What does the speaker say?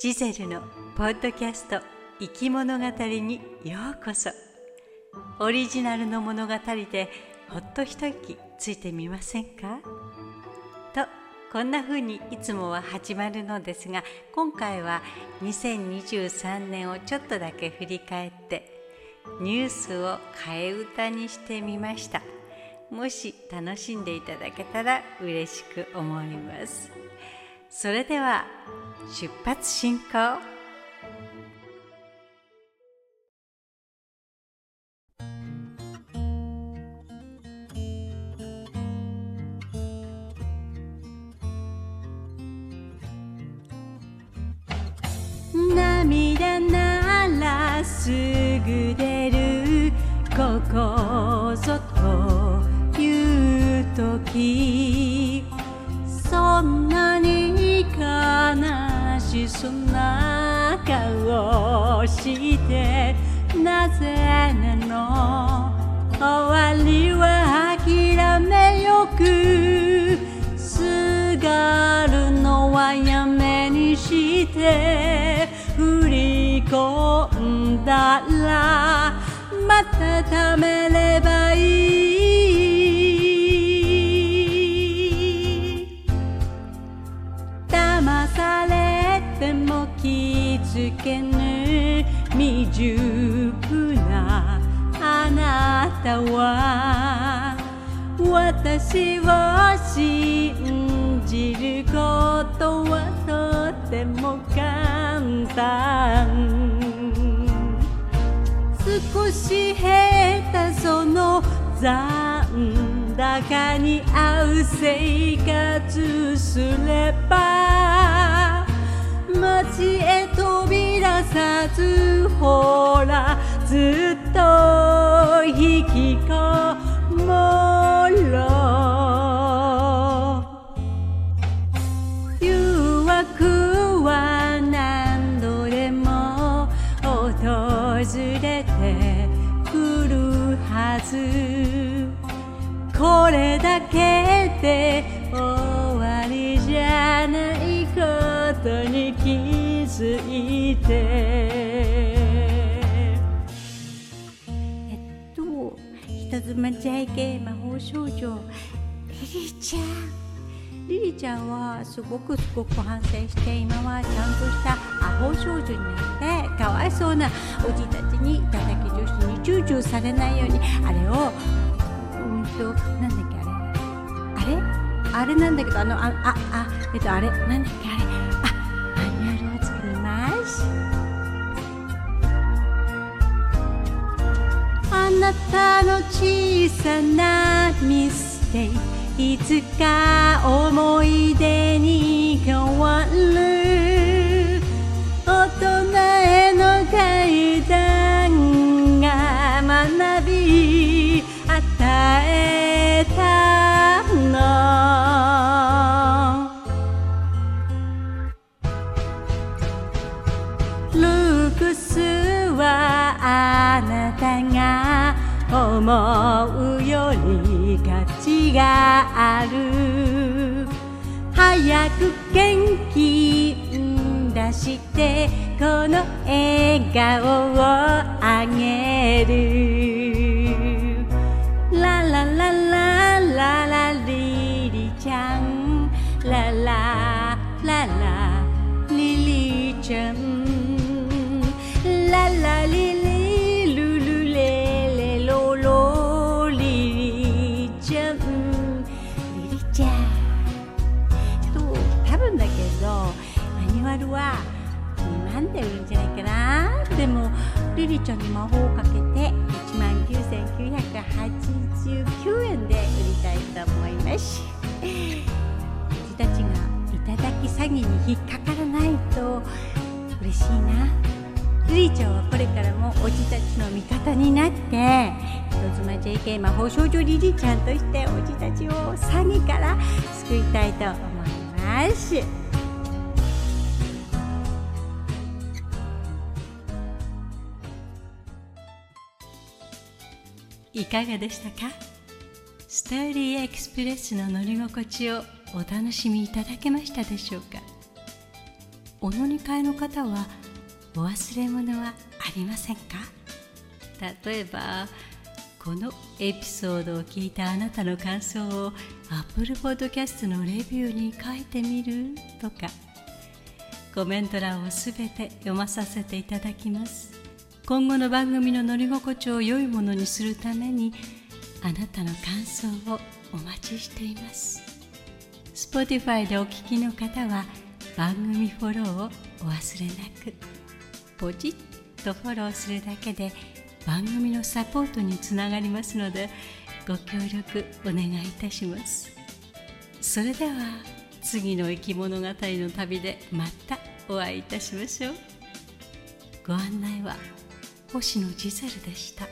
ジゼルのポッドキャスト生き物語にようこそ。オリジナルの物語でほっと一息ついてみませんか？とこんな風にいつもは始まるのですが今回は2023年をちょっとだけ振り返ってニュースを替え歌にしてみました。もし楽しんでいただけたら嬉しく思います。それでは出発進行。涙ならすぐ出るここぞという時。そんな悲しそうな顔してなぜなの？終わりは諦めよく。すがるのはやめにして。振り込んだらまたためればれても気づけぬ未熟なあなたは私を信じることはとても簡単。少し下手その残高に合う生活すればさずほらずっと引きこもろ誘惑は何度でも訪れてくるはず。これだけで終わりじゃないことに気づいて。えっと人妻 JK 魔法少女。リリちゃんリリちゃんはすごくすごく反省して今はちゃんとしたアホ少女になってかわいそうなおじいたちに叩き女子にチューチューされないように。あれをうんとなんだっけあれ。あれ？あれなんだけどあのあああえっとあれ？なんだっけあれ？あマニュアルを作あなたの小さなミステイいつか思い出に変わる。クスはあなたが思うより価値がある。早く元気出してこの笑顔をあげる。は2万で売るんじゃないかな。でもリリちゃんに魔法をかけて1万9989円で売りたいと思います。おじたちがいただき詐欺に引っかからないと嬉しいな。リリちゃんはこれからもおじたちの味方になって人妻 JK 魔法少女リリちゃんとしておじたちを詐欺から救いたいと思います。いかがでしたか？ストーリーエクスプレスの乗り心地をお楽しみいただけましたでしょうか？お乗り換えの方はお忘れ物はありませんか？例えばこのエピソードを聞いたあなたの感想を Apple Podcast のレビューに書いてみる？とかコメント欄をすべて読まさせていただきます。今後の番組の乗り心地を良いものにするためにあなたの感想をお待ちしています。Spotify でお聞きの方は番組フォローをお忘れなく。ポチッとフォローするだけで番組のサポートにつながりますのでご協力お願いいたします。それでは次の生き物語の旅でまたお会いいたしましょう。ご案内は星野ジゼルでした。